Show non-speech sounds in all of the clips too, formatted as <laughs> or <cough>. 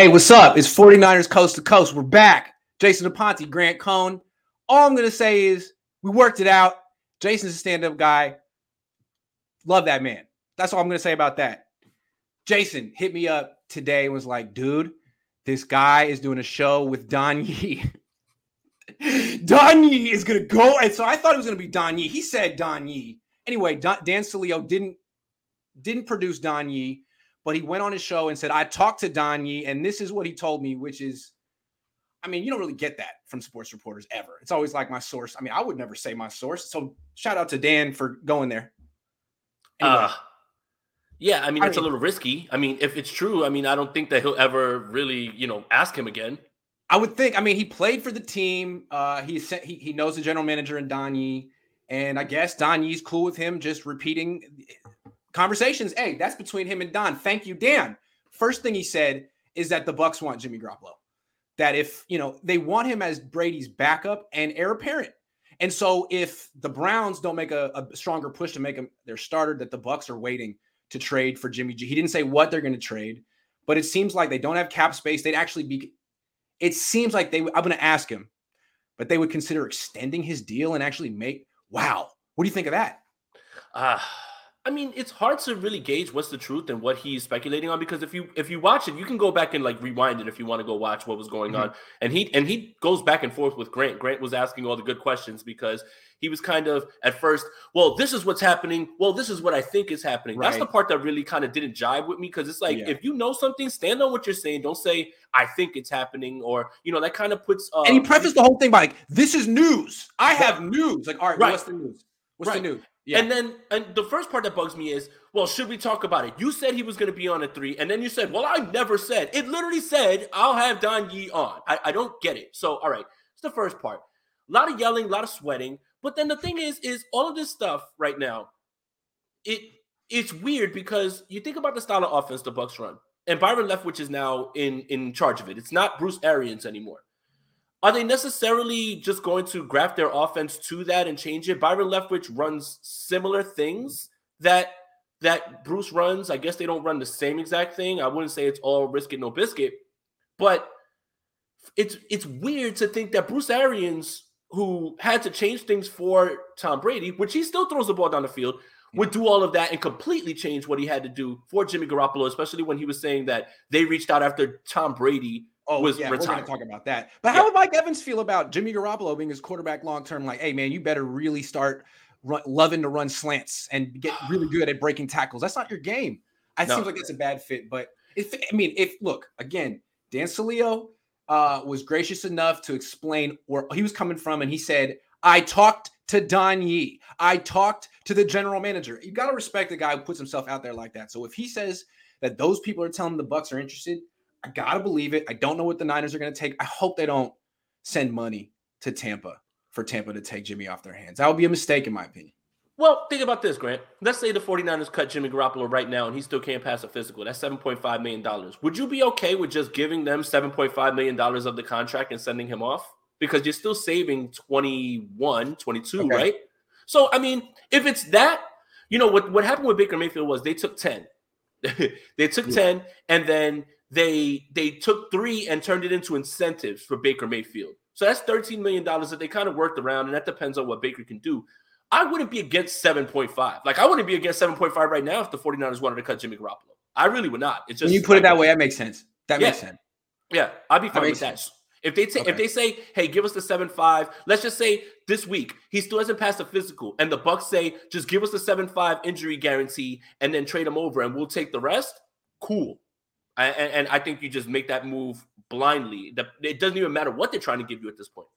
Hey, what's up? It's 49ers Coast to Coast. We're back. Jason Aponte, Grant Cohn. All I'm going to say is we worked it out. Jason's a stand up guy. Love that man. That's all I'm going to say about that. Jason hit me up today and was like, dude, this guy is doing a show with Don Yee. <laughs> Don Yee is going to go. And so I thought it was going to be Don Yee. He said Don Yee. Anyway, Dan Sileo didn't didn't produce Don Yee, but he went on his show and said, I talked to Don Yee, and this is what he told me, which is, I mean, you don't really get that from sports reporters ever. It's always like my source. I mean, I would never say my source. So shout out to Dan for going there. Anyway. Uh, yeah, I mean, it's I mean, a little risky. I mean, if it's true, I mean, I don't think that he'll ever really, you know, ask him again. I would think. I mean, he played for the team. Uh, he he he knows the general manager in Don Yee, and I guess Don Yee's cool with him just repeating conversations. Hey, that's between him and Don. Thank you, Dan. First thing he said is that the Bucs want Jimmy Garoppolo. That if you know they want him as Brady's backup and heir apparent. And so if the Browns don't make a, a stronger push to make him their starter, that the Bucs are waiting to trade for Jimmy G. He didn't say what they're going to trade, but it seems like they don't have cap space. They'd actually be. It seems like they. I'm going to ask him, but they would consider extending his deal and actually make. Wow, what do you think of that? Ah. Uh I mean, it's hard to really gauge what's the truth and what he's speculating on because if you if you watch it, you can go back and like rewind it if you want to go watch what was going mm-hmm. on. And he and he goes back and forth with Grant. Grant was asking all the good questions because he was kind of at first, well, this is what's happening. Well, this is what I think is happening. Right. That's the part that really kind of didn't jive with me because it's like yeah. if you know something, stand on what you're saying. Don't say I think it's happening or you know that kind of puts. Uh, and he prefaced the whole thing by like, "This is news. I have news." Like, all right, right. what's the news? What's right. the news? Yeah. And then and the first part that bugs me is, well, should we talk about it? You said he was going to be on at three, and then you said, well, I never said. It literally said, I'll have Don Yee on. I, I don't get it. So, all right, it's the first part. A lot of yelling, a lot of sweating. But then the thing is, is all of this stuff right now, it it's weird because you think about the style of offense the Bucs run, and Byron Leftwich is now in in charge of it. It's not Bruce Arians anymore. Are they necessarily just going to graft their offense to that and change it? Byron Leftwich runs similar things that that Bruce runs. I guess they don't run the same exact thing. I wouldn't say it's all risk it, no biscuit, but it's it's weird to think that Bruce Arians, who had to change things for Tom Brady, which he still throws the ball down the field, would do all of that and completely change what he had to do for Jimmy Garoppolo, especially when he was saying that they reached out after Tom Brady Oh, was yeah, retired. we're going to talk about that. But how would Mike Evans feel about Jimmy Garoppolo being his quarterback long term? Like, hey, man, you better really start run, loving to run slants and get <sighs> really good at breaking tackles. That's not your game. It no. seems like that's a bad fit. But if I mean, if look again, Dan Sileo uh, was gracious enough to explain where he was coming from, and he said, "I talked to Don Yee. I talked to the general manager. You got to respect the guy who puts himself out there like that. So if he says that those people are telling the Bucs are interested, I gotta believe it. I don't know what the Niners are gonna take. I hope they don't send money to Tampa for Tampa to take Jimmy off their hands. That would be a mistake, in my opinion. Well, think about this, Grant. Let's say the 49ers cut Jimmy Garoppolo right now and he still can't pass a physical. That's $7.5 million. Would you be okay with just giving them $7.5 million of the contract and sending him off? Because you're still saving 21, 22, okay. right? So, I mean, if it's that, you know, what, what happened with Baker Mayfield was they took 10. <laughs> they took yeah. 10 and then they they took three and turned it into incentives for Baker Mayfield. So that's $13 million that they kind of worked around, and that depends on what Baker can do. I wouldn't be against 7.5. Like I wouldn't be against 7.5 right now if the 49ers wanted to cut Jimmy Garoppolo. I really would not. It's just when you put it that way, that makes sense. That yeah, makes sense. Yeah, I'd be fine with that. If they take, okay. if they say, "Hey, give us the seven five," let's just say this week he still hasn't passed a physical, and the Bucks say, "Just give us the seven five injury guarantee, and then trade him over, and we'll take the rest." Cool, and, and I think you just make that move blindly. It doesn't even matter what they're trying to give you at this point.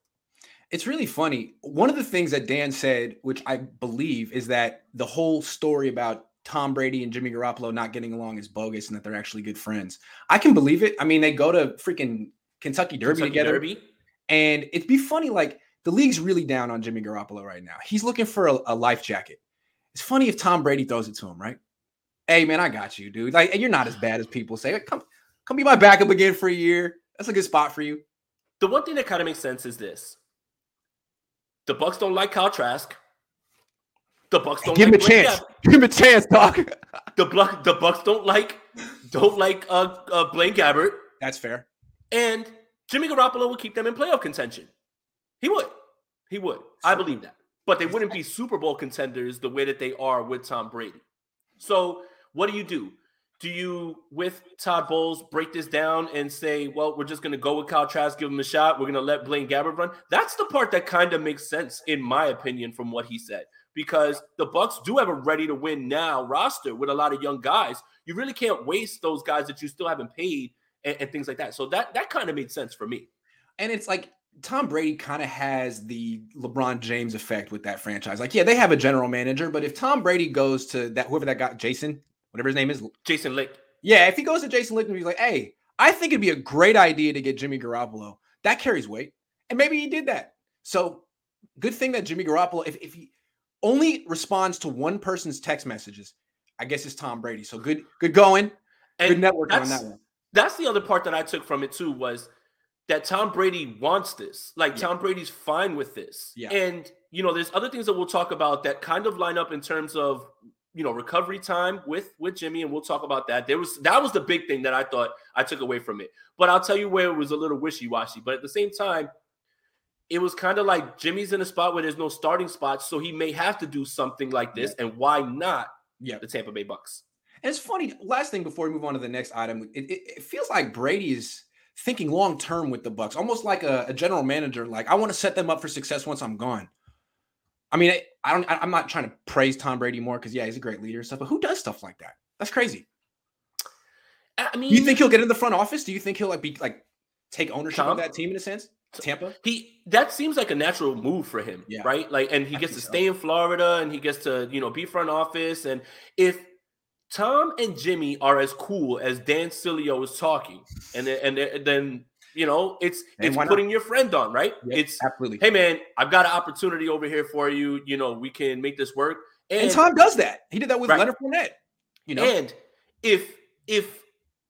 It's really funny. One of the things that Dan said, which I believe, is that the whole story about Tom Brady and Jimmy Garoppolo not getting along is bogus and that they're actually good friends. I can believe it. I mean, they go to freaking Kentucky Derby Kentucky together. Derby. And it'd be funny, like the league's really down on Jimmy Garoppolo right now. He's looking for a, a life jacket. It's funny if Tom Brady throws it to him, right? Hey man, I got you, dude. Like, you're not as bad as people say. Come, come be my backup again for a year. That's a good spot for you. The one thing that kind of makes sense is this: the Bucs don't like Kyle Trask. The Bucs don't give like him a chance. Give him a chance, Doc. <laughs> the Bucs, the Bucs don't like don't like uh, uh Blaine Gabbert. That's fair. And Jimmy Garoppolo would keep them in playoff contention. He would. He would. I believe that. But they wouldn't be Super Bowl contenders the way that they are with Tom Brady. So what do you do? Do you, with Todd Bowles, break this down and say, well, we're just going to go with Kyle Trask, give him a shot. We're going to let Blaine Gabbert run. That's the part that kind of makes sense, in my opinion, from what he said, because the Bucs do have a ready to win now roster with a lot of young guys. You really can't waste those guys that you still haven't paid and, and things like that. So that that kind of made sense for me. And it's like Tom Brady kind of has the LeBron James effect with that franchise. Like, yeah, they have a general manager, but if Tom Brady goes to that whoever that got Jason, whatever his name is, Jason Licht. Yeah, if he goes to Jason Licht and he's like, hey, I think it'd be a great idea to get Jimmy Garoppolo. That carries weight. And maybe he did that. So good thing that Jimmy Garoppolo, if, if he only responds to one person's text messages, I guess it's Tom Brady. So good, good going. And good networking on that one. That's the other part that I took from it too was that Tom Brady wants this. Like yeah. Tom Brady's fine with this. Yeah. And you know, there's other things that we'll talk about that kind of line up in terms of you know recovery time with with Jimmy, and we'll talk about that. There was that was the big thing that I thought I took away from it. But I'll tell you where it was a little wishy washy. But at the same time, it was kind of like Jimmy's in a spot where there's no starting spot, so he may have to do something like this. Yeah. And why not? Yeah, the Tampa Bay Bucs. And it's funny. Last thing before we move on to the next item, it, it, it feels like Brady is thinking long term with the Bucs, almost like a, a general manager. Like I want to set them up for success once I'm gone. I mean, I don't. I'm not trying to praise Tom Brady more because yeah, he's a great leader and stuff. But who does stuff like that? That's crazy. I mean, you think he'll get in the front office? Do you think he'll like be like take ownership Tom? of that team in a sense? Tampa. He that seems like a natural move for him, yeah. right? Like, and he gets to so. stay in Florida, and he gets to you know be front office. And if Tom and Jimmy are as cool as Dan Sileo is talking, and then, and then you know, it's and it's putting not? your friend on, right? Yep, it's absolutely. Hey man, I've got an opportunity over here for you. You know, we can make this work. And, and Tom does that. He did that with right. Leonard Fournette. You know, and if if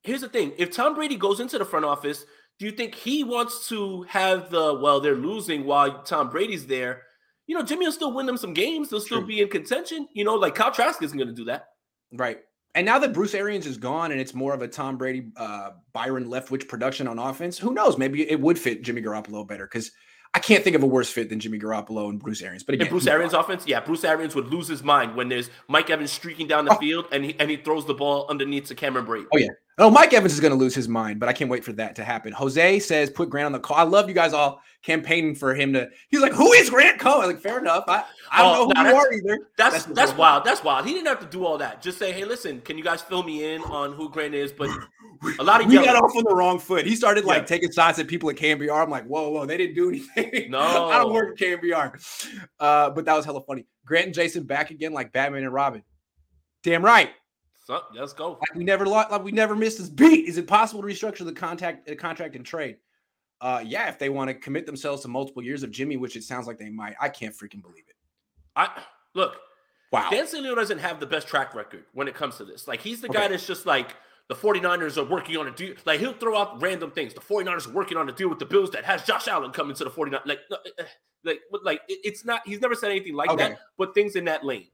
here's the thing, if Tom Brady goes into the front office, do you think he wants to have the well? They're losing while Tom Brady's there. You know, Jimmy will still win them some games. They'll still True. be in contention. You know, like Kyle Trask isn't going to do that. Right. And now that Bruce Arians is gone and it's more of a Tom Brady, uh, Byron Leftwich production on offense, who knows? Maybe it would fit Jimmy Garoppolo better because I can't think of a worse fit than Jimmy Garoppolo and Bruce Arians. But again, Bruce Arians' offense, yeah, Bruce Arians would lose his mind when there's Mike Evans streaking down the oh. field and he and he throws the ball underneath to Cameron Brate. Oh yeah, Oh, Mike Evans is going to lose his mind, but I can't wait for that to happen. Jose says, put Grant on the call. I love you guys all campaigning for him to. He's like, who is Grant Cohn? Like, fair enough. I, I don't oh, know who you are either. That's that's, that's wild. That's wild. He didn't have to do all that. Just say, hey, listen, can you guys fill me in on who Grant is? But a lot of we got off on the wrong foot. He started like yeah. taking shots at people at KNBR. I'm like, whoa, whoa, they didn't do anything. No, <laughs> I don't work at KNBR. Uh, but that was hella funny. Grant and Jason back again, like Batman and Robin. Damn right. So, let's go. Like we never like we never missed this beat. Is it possible to restructure the contact uh, contract and trade? Uh, yeah, if they want to commit themselves to multiple years of Jimmy, which it sounds like they might. I can't freaking believe it. I look. Wow. Dan Sileo doesn't have the best track record when it comes to this. Like he's the okay. guy that's just like the 49ers are working on a deal. Like he'll throw out random things. The 49ers are working on a deal with the Bills that has Josh Allen coming to the 49. Like, uh, uh, like, like it's not. He's never said anything like okay. that. But things in that lane.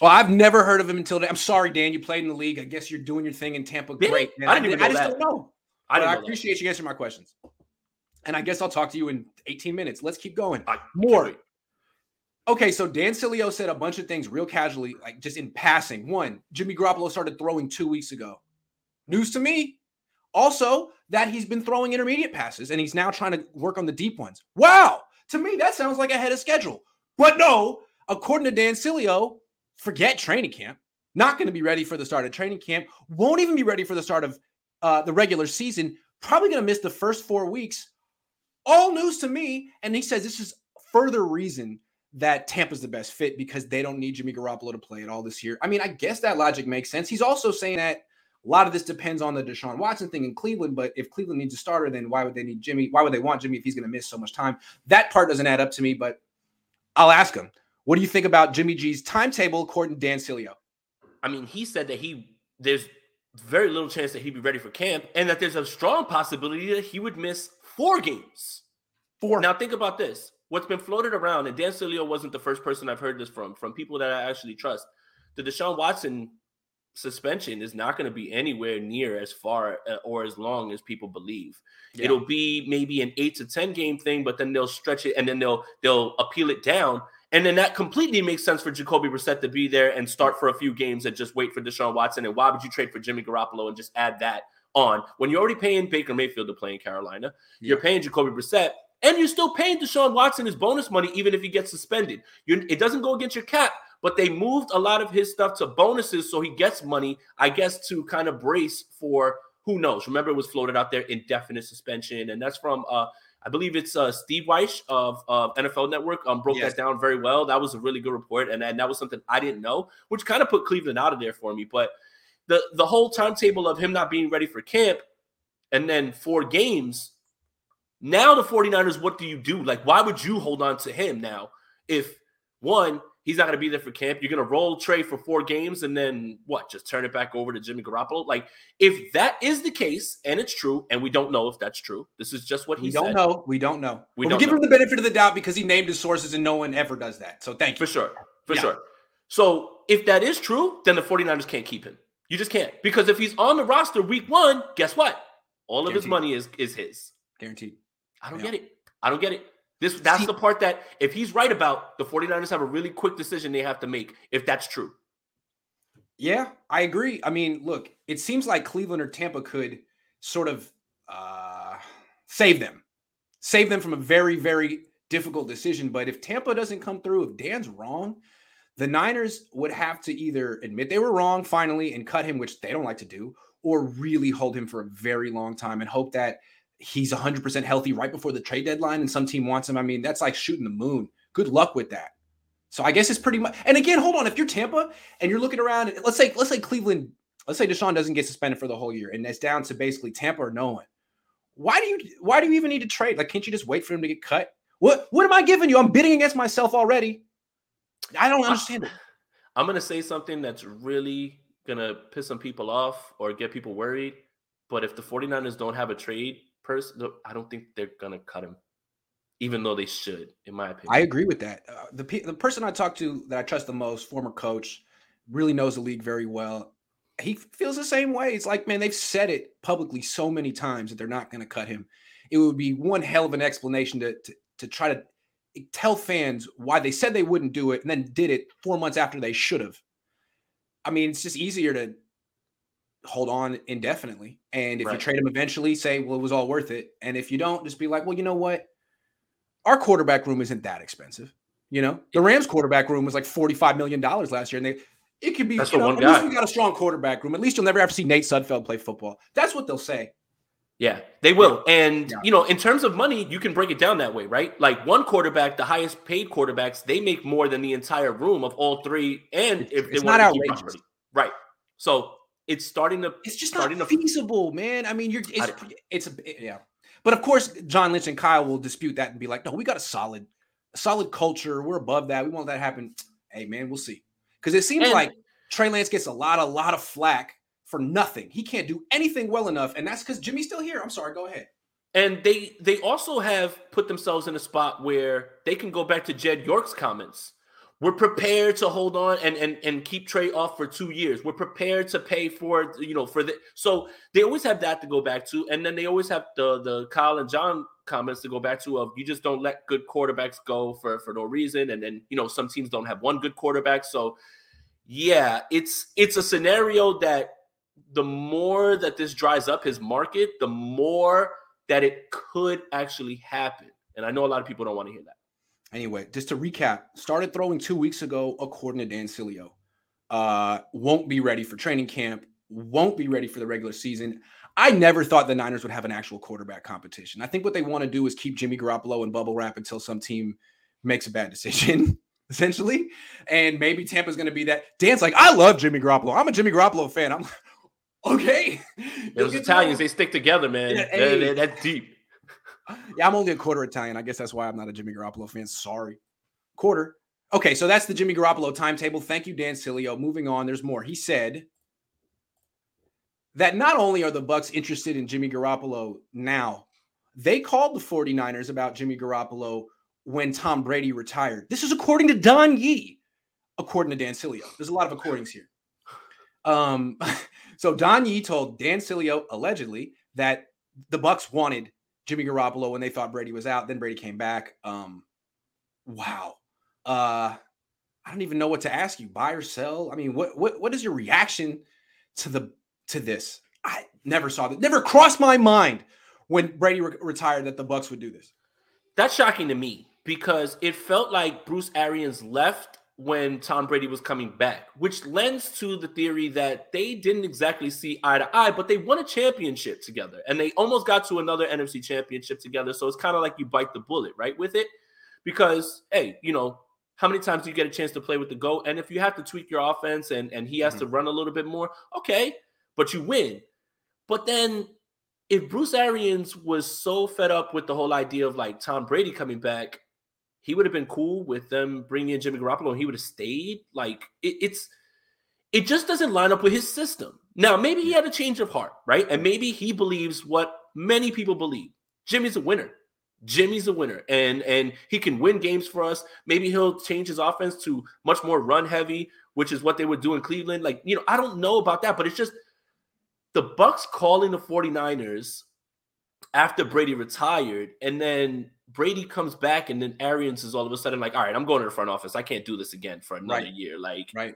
Well, I've never heard of him until. today. I'm sorry, Dan. You played in the league. I guess you're doing your thing in Tampa. Great. Man. I didn't I, even know I just that. don't know. I, I appreciate that. you answering my questions. And I guess I'll talk to you in 18 minutes. Let's keep going. I More. Okay, so Dan Sileo said a bunch of things real casually, like just in passing. One, Jimmy Garoppolo started throwing two weeks ago. News to me. Also, that he's been throwing intermediate passes and he's now trying to work on the deep ones. Wow. To me, that sounds like ahead of schedule. But no, according to Dan Sileo, forget training camp. Not going to be ready for the start of training camp. Won't even be ready for the start of uh, the regular season. Probably going to miss the first four weeks. All news to me. And he says this is further reason that Tampa's the best fit because they don't need Jimmy Garoppolo to play at all this year. I mean, I guess that logic makes sense. He's also saying that a lot of this depends on the Deshaun Watson thing in Cleveland. But if Cleveland needs a starter, then why would they need Jimmy? Why would they want Jimmy if he's going to miss so much time? That part doesn't add up to me, but I'll ask him. What do you think about Jimmy G's timetable according to Dan Sileo? I mean, he said that he there's very little chance that he'd be ready for camp, and that there's a strong possibility that he would miss four games. Four. Now think about this. What's been floated around, and Dan Sileo wasn't the first person I've heard this from, from people that I actually trust. The Deshaun Watson suspension is not going to be anywhere near as far uh, or as long as people believe. Yeah. It'll be maybe an eight to ten game thing, but then they'll stretch it and then they'll they'll appeal it down. And then that completely makes sense for Jacoby Brissett to be there and start for a few games and just wait for Deshaun Watson. And why would you trade for Jimmy Garoppolo and just add that on when you're already paying Baker Mayfield to play in Carolina? You're paying Jacoby Brissett, and you're still paying Deshaun Watson his bonus money even if he gets suspended. you it doesn't go against your cap, but they moved a lot of his stuff to bonuses so he gets money, I guess, to kind of brace for who knows. Remember, it was floated out there indefinite suspension, and that's from uh, I believe it's uh, Steve Wyche of uh, NFL Network um, broke yes. that down very well. That was a really good report, and, and that was something I didn't know, which kind of put Cleveland out of there for me. But the the whole timetable of him not being ready for camp, and then four games. Now the 49ers, what do you do? Like, why would you hold on to him now if one he's not going to be there for camp. You're going to roll Trey for four games and then what? Just turn it back over to Jimmy Garoppolo. Like if that is the case and it's true, and we don't know if that's true. This is just what he. We don't said. know. We don't know. We don't give him the benefit of the doubt because he named his sources and no one ever does that. So thank you for sure. For yeah. sure. So if that is true, then the 49ers can't keep him. You just can't because if he's on the roster week one, guess what? All of Guaranteed. his money is is his. Guaranteed. I don't yeah. get it. I don't get it. This that's See, the part that if he's right about, the 49ers have a really quick decision they have to make if that's true. Yeah, I agree. I mean, look, it seems like Cleveland or Tampa could sort of uh, save them, save them from a very, very difficult decision. But if Tampa doesn't come through, if Dan's wrong, the Niners would have to either admit they were wrong finally and cut him, which they don't like to do, or really hold him for a very long time and hope that he's 100% healthy right before the trade deadline and some team wants him. I mean, that's like shooting the moon. Good luck with that. So I guess it's pretty much. And again, hold on. If you're Tampa and you're looking around, let's say let's say Cleveland, let's say Deshaun doesn't get suspended for the whole year, and it's down to basically Tampa or no one. Why do you why do you even need to trade? Like, can't you just wait for him to get cut? What what am I giving you? I'm bidding against myself already. I don't understand it. <sighs> I'm gonna say something that's really gonna piss some people off or get people worried. But if the 49ers don't have a trade person, I don't think they're gonna cut him, even though they should, in my opinion. I agree with that. Uh, the the person I talked to that I trust the most, former coach, really knows the league very well. He feels the same way. It's like, man, they've said it publicly so many times that they're not going to cut him. It would be one hell of an explanation to, to to try to tell fans why they said they wouldn't do it and then did it four months after they should have. I mean, it's just easier to hold on indefinitely. And if right. you trade him eventually, say, well, it was all worth it. And if you don't, just be like, well, you know what? Our quarterback room isn't that expensive. You know, the Rams quarterback room was like $45 million last year. And they, it could be, That's you know, one guy. least we got a strong quarterback room. At least you'll never have to see Nate Sudfeld play football. That's what they'll say. Yeah, they will. And, yeah. you know, in terms of money, you can break it down that way, right? Like one quarterback, the highest paid quarterbacks, they make more than the entire room of all three. And if it's they not outrageous. Right. So it's starting to it's just not to, feasible, man. I mean, you're it's it's a yeah. But of course, John Lynch and Kyle will dispute that and be like, no, we got a solid, solid culture. We're above that. We won't let that happen. Hey, man, we'll see. Because it seems and, like Trey Lance gets a lot, a lot of flack for nothing. He can't do anything well enough, and that's because Jimmy's still here. I'm sorry. Go ahead. And they they also have put themselves in a spot where they can go back to Jed York's comments we're prepared to hold on and and and keep Trey off for two years. We're prepared to pay for you know for the so they always have that to go back to, and then they always have the the Kyle and John comments to go back to of you just don't let good quarterbacks go for for no reason, and then you know some teams don't have one good quarterback, so yeah, it's it's a scenario that the more that this dries up his market, the more that it could actually happen, and I know a lot of people don't want to hear that. Anyway, just to recap, started throwing two weeks ago, according to Dan Sileo. Uh, won't be ready for training camp, won't be ready for the regular season. I never thought the Niners would have an actual quarterback competition. I think what they want to do is keep Jimmy Garoppolo in bubble wrap until some team makes a bad decision, <laughs> essentially. And maybe Tampa's going to be that. Dan's like, I love Jimmy Garoppolo. I'm a Jimmy Garoppolo fan. I'm like, <laughs> okay. Those Italians, they stick together, man. Yeah, hey. that's deep. Yeah, I'm only a quarter Italian. I guess that's why I'm not a Jimmy Garoppolo fan. Sorry. Quarter. Okay, so that's the Jimmy Garoppolo timetable. Thank you, Dan Sileo. Moving on, there's more. He said that not only are the Bucs interested in Jimmy Garoppolo now, they called the 49ers about Jimmy Garoppolo when Tom Brady retired. This is according to Don Yee, according to Dan Sileo. There's a lot of accordings here. Um, <laughs> so Don Yee told Dan Sileo allegedly that the Bucs wanted Jimmy Garoppolo when they thought Brady was out. Then Brady came back. Um, wow. Uh, I don't even know what to ask you. Buy or sell? I mean, what what what is your reaction to the to this? I never saw that. Never crossed my mind when Brady re- retired that the Bucs would do this. That's shocking to me because it felt like Bruce Arians left when Tom Brady was coming back, which lends to the theory that they didn't exactly see eye to eye, but they won a championship together and they almost got to another NFC championship together. So it's kind of like you bite the bullet, right? With it. Because, hey, you know, how many times do you get a chance to play with the GOAT? And if you have to tweak your offense and, and he has mm-hmm. to run a little bit more, okay, but you win. But then if Bruce Arians was so fed up with the whole idea of like Tom Brady coming back, he would have been cool with them bringing in Jimmy Garoppolo and he would have stayed. Like it, it's, it just doesn't line up with his system. Now, maybe he had a change of heart, right? And maybe he believes what many people believe. Jimmy's a winner. Jimmy's a winner, and and he can win games for us. Maybe he'll change his offense to much more run heavy, which is what they would do in Cleveland. Like, you know, I don't know about that, but it's just the Bucs calling the 49ers after Brady retired, and then Brady comes back, and then Arians is all of a sudden like, all right, I'm going to the front office. I can't do this again for another right. year. Like, right.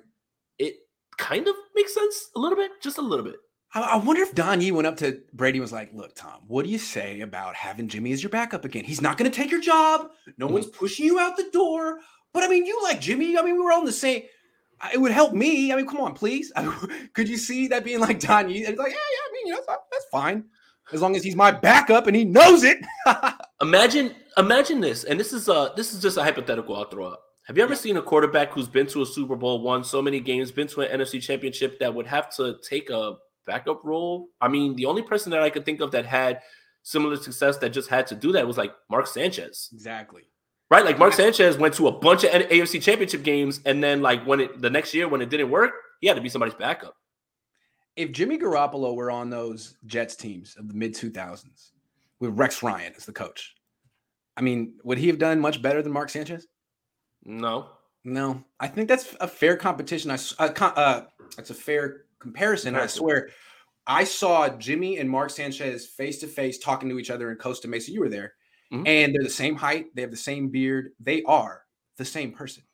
It kind of makes sense a little bit, just a little bit. I wonder if Don Yee went up to Brady and was like, "Look, Tom, what do you say about having Jimmy as your backup again? He's not going to take your job. No mm-hmm. one's pushing you out the door. But I mean, you like Jimmy. I mean, we were all in the same. It would help me. I mean, come on, please. I <laughs> mean, could you see that being like Don Yee? It's like, yeah, yeah. I mean, you know, that's, that's fine as long as he's my backup and he knows it. <laughs> imagine, imagine this, and this is uh this is just a hypothetical I'll throw up. Have you ever yeah. seen a quarterback who's been to a Super Bowl, won so many games, been to an NFC championship that would have to take a backup role. I mean, the only person that I could think of that had similar success that just had to do that was like Mark Sanchez. Exactly. Right? Like Mark Sanchez went to a bunch of AFC championship games, and then like when it the next year when it didn't work, he had to be somebody's backup. If Jimmy Garoppolo were on those Jets teams of the mid 2000s with Rex Ryan as the coach, I mean, would he have done much better than Mark Sanchez? No. No. I think that's a fair competition. I uh, uh, that's a fair comparison, I swear, I saw Jimmy and Mark Sanchez face to face talking to each other in Costa Mesa. You were there, mm-hmm. and they're the same height. They have the same beard. They are the same person.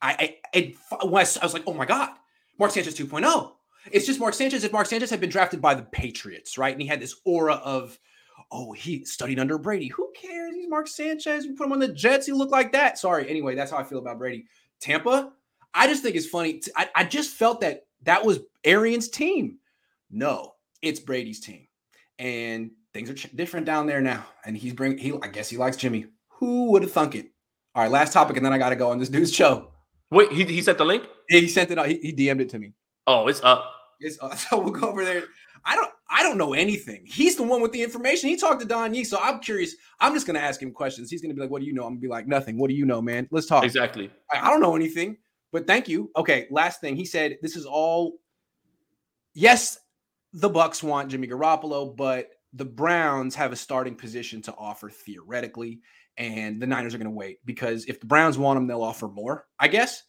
I, I, it was, I was like, oh my god, Mark Sanchez 2.0. It's just Mark Sanchez. If Mark Sanchez had been drafted by the Patriots, right, and he had this aura of, oh, he studied under Brady. Who cares? He's Mark Sanchez. You put him on the Jets, he looked like that. Sorry. Anyway, that's how I feel about Brady. Tampa, I just think it's funny. I, I just felt that that was Arians' team. No, it's Brady's team, and things are ch- different down there now. And he's bring he. I guess he likes Jimmy. Who would have thunk it? All right, last topic, and then I got to go on this dude's show. Wait, he, he sent the link. Yeah, he sent it. Out. He, he DM'd it to me. Oh, it's up. It's up. <laughs> So we'll go over there. I don't. I don't know anything. He's the one with the information. He talked to Don Yee, so I'm curious. I'm just gonna ask him questions. He's gonna be like, "What do you know?" I'm gonna be like, "Nothing." What do you know, man? Let's talk. Exactly. I, I don't know anything. But thank you. Okay, last thing. He said this is all yes, the Bucs want Jimmy Garoppolo, but the Browns have a starting position to offer theoretically, and the Niners are going to wait because if the Browns want him, they'll offer more, I guess.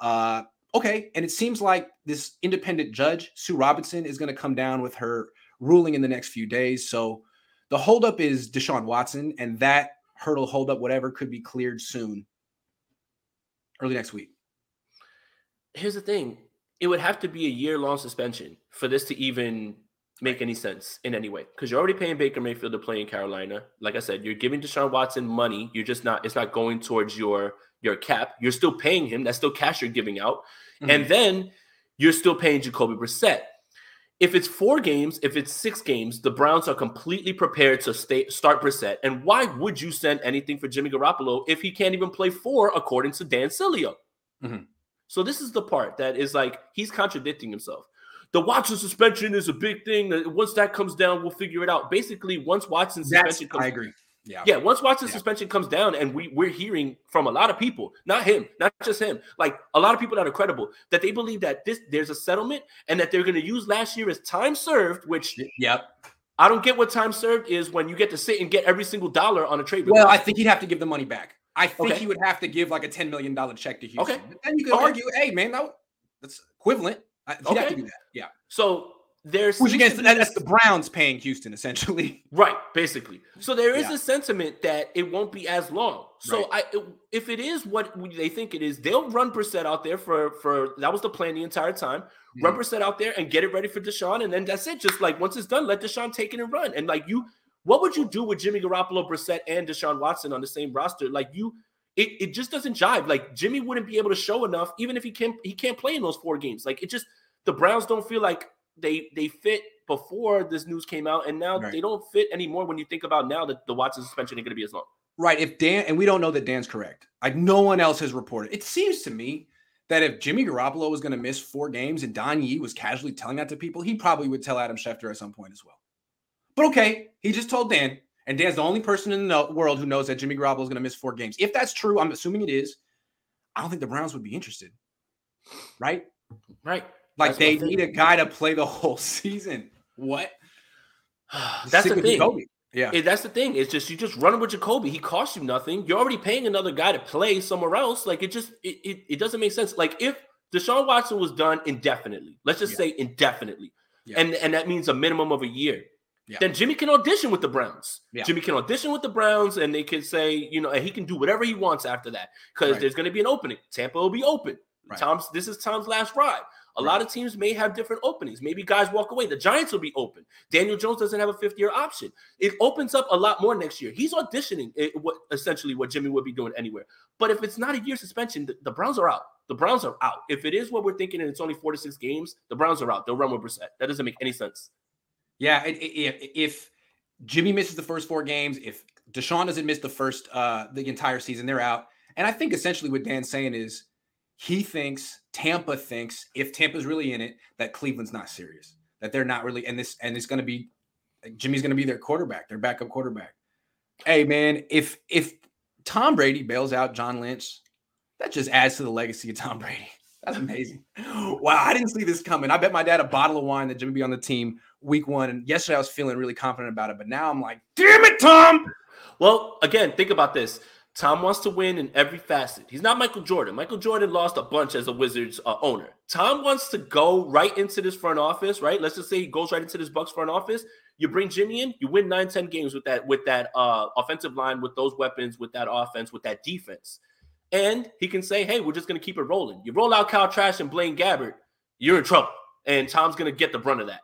Uh, okay, and it seems like this independent judge, Sue Robinson, is going to come down with her ruling in the next few days. So the holdup is Deshaun Watson, and that hurdle holdup, whatever, could be cleared soon, early next week. Here's the thing it would have to be a year long suspension for this to even make any sense in any way because you're already paying Baker Mayfield to play in Carolina. Like I said, you're giving Deshaun Watson money. You're just not. It's not going towards your your cap. You're still paying him. That's still cash you're giving out, mm-hmm. and then you're still paying Jacoby Brissett. If it's four games, if it's six games, the Browns are completely prepared to stay, start Brissett. And why would you send anything for Jimmy Garoppolo if he can't even play four, according to Dan Sileo? Mm-hmm. So this is the part that is like he's contradicting himself. The Watson suspension is a big thing. Once that comes down, we'll figure it out. Basically, once Watson's suspension comes, I agree. Yeah. Yeah. Once Watson's yeah. suspension comes down, and we we're hearing from a lot of people, not him, not just him, like a lot of people that are credible, that they believe that this there's a settlement and that they're going to use last year as time served. Which, yep. I don't get what time served is when you get to sit and get every single dollar on a trade. Well, I think he'd have to give the money back. I think okay. he would have to give like a $10 million check to Houston. Okay. But then you could okay. argue, hey, man, that, that's equivalent. I, he'd okay. have to do that. Yeah. So there's which against that's the Browns paying Houston essentially. <laughs> Right, basically. So there is yeah. a sentiment that it won't be as long. So right. I, if it is what they think it is, they'll run Brissett out there for for that was the plan the entire time. Mm-hmm. Run Brissett out there and get it ready for Deshaun, and then that's it. Just like once it's done, let Deshaun take it and run. And like you, what would you do with Jimmy Garoppolo, Brissett, and Deshaun Watson on the same roster? Like you, it, it just doesn't jive. Like Jimmy wouldn't be able to show enough, even if he can't he can't play in those four games. Like it just the Browns don't feel like they they fit before this news came out, and now right. they don't fit anymore when you think about now that the Watson suspension ain't going to be as long. Right. If Dan and we don't know that Dan's correct. Like no one else has reported. It seems to me that if Jimmy Garoppolo was going to miss four games and Don Yee was casually telling that to people, he probably would tell Adam Schefter at some point as well. But okay, he just told Dan, and Dan's the only person in the world who knows that Jimmy Garoppolo is going to miss four games. If that's true, I'm assuming it is. I don't think the Browns would be interested. Right? Right. Like that's they need a guy to play the <laughs> whole season. What? <sighs> that's the thing. Yeah, that's the thing. It's just you just run with Jacoby. He costs you nothing. You're already paying another guy to play somewhere else. Like it just it, it, it doesn't make sense. Like if Deshaun Watson was done indefinitely, let's just yeah. say indefinitely, yeah. and and that means a minimum of a year. Yeah. Then Jimmy can audition with the Browns. Jimmy can audition with the Browns, and they can say, you know, and he can do whatever he wants after that because right. there's going to be an opening. Tampa will be open. Right. Tom's this is Tom's last ride. A lot of teams may have different openings. Maybe guys walk away. The Giants will be open. Daniel Jones doesn't have a fifth year option. It opens up a lot more next year. He's auditioning it, what essentially what Jimmy would be doing anywhere. But if it's not a year suspension, the, the, Browns are out. The Browns are out. If it is what we're thinking and it's only four to six games, the Browns are out. They'll run with Brissett. That doesn't make any sense. Yeah, if, if Jimmy misses the first four games, if Deshaun doesn't miss the first uh the entire season, they're out. And I think essentially what Dan's saying is he thinks Tampa thinks if Tampa's really in it that Cleveland's not serious, that they're not really, and this and it's going to be Jimmy's going to be their quarterback, their backup quarterback. Hey man, if if Tom Brady bails out John Lynch, that just adds to the legacy of Tom Brady. <laughs> That's amazing. <gasps> wow, I didn't see this coming. I bet my dad a bottle of wine that Jimmy be on the team week one. And yesterday I was feeling really confident about it, but now I'm like, damn it, Tom. Well, again, think about this. Tom wants to win in every facet. He's not Michael Jordan. Michael Jordan lost a bunch as a Wizards uh, owner. Tom wants to go right into this front office, right? Let's just say he goes right into this Bucs front office. You bring Jimmy in, you win nine, 10 games with that, with that uh, offensive line, with those weapons, with that offense, with that defense. And he can say, hey, we're just going to keep it rolling. You roll out Kyle Trash and Blaine Gabbert, you're in trouble. And Tom's going to get the brunt of that.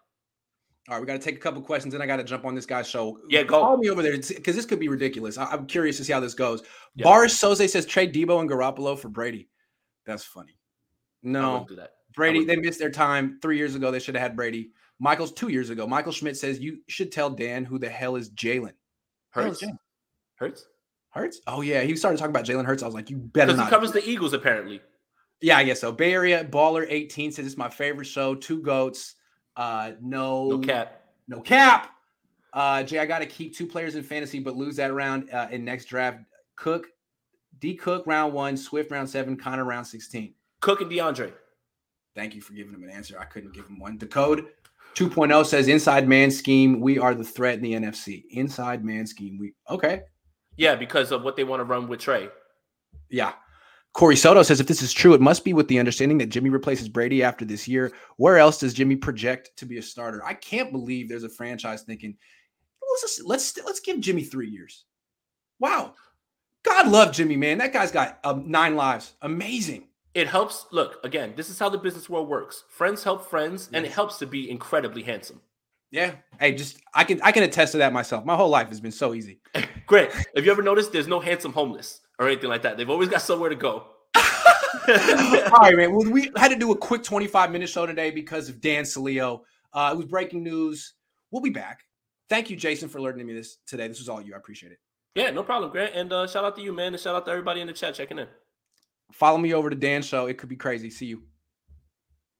All right, we got to take a couple questions, and I got to jump on this guy's show. Yeah, go. Call me over there because this could be ridiculous. I- am curious to see how this goes. Yep. Boris Soze says trade Deebo and Garoppolo for Brady. That's funny. No, do that. Brady, they missed their time three years ago. They should have had Brady. Michael's two years ago. Michael Schmidt says you should tell Dan who the hell is Jalen. Hurts. Oh, Hurts. Hurts. Oh yeah, he started talking about Jalen Hurts. I was like, you better because he covers the Eagles apparently. Yeah, I guess so. Bay Area uh, Baller 18 says it's my favorite show. Two goats. Uh, no, no cap, no cap. Uh, Jay, I got to keep two players in fantasy, but lose that round uh, in next draft. Cook, D. Cook round one, Swift round seven, Conner round sixteen. Cook and DeAndre. Thank you for giving him an answer. I couldn't give him one. The code 2.0 says inside man scheme. We are the threat in the NFC. Inside man scheme. We okay. Yeah, because of what they want to run with Trey. Yeah. Corey Soto says, if this is true, it must be with the understanding that Jimmy replaces Brady after this year. Where else does Jimmy project to be a starter? I can't believe there's a franchise thinking, let's just, let's let's give Jimmy three years. Wow, God love Jimmy, man. That guy's got um, nine lives. Amazing. It helps. Look again. This is how the business world works. Friends help friends, and it helps to be incredibly handsome. Yeah. Hey, just I can I can attest to that myself. My whole life has been so easy. <laughs> Great. Have you ever noticed there's no handsome homeless? Or anything like that. They've always got somewhere to go. All right, man. Well, we had to do a quick 25 minute show today because of Dan Sileo. Uh, it was breaking news. We'll be back. Thank you, Jason, for alerting me this today. This was all you. I appreciate it. Yeah, no problem, Grant. And uh, shout out to you, man. And shout out to everybody in the chat checking in. Follow me over to Dan Show. It could be crazy. See you.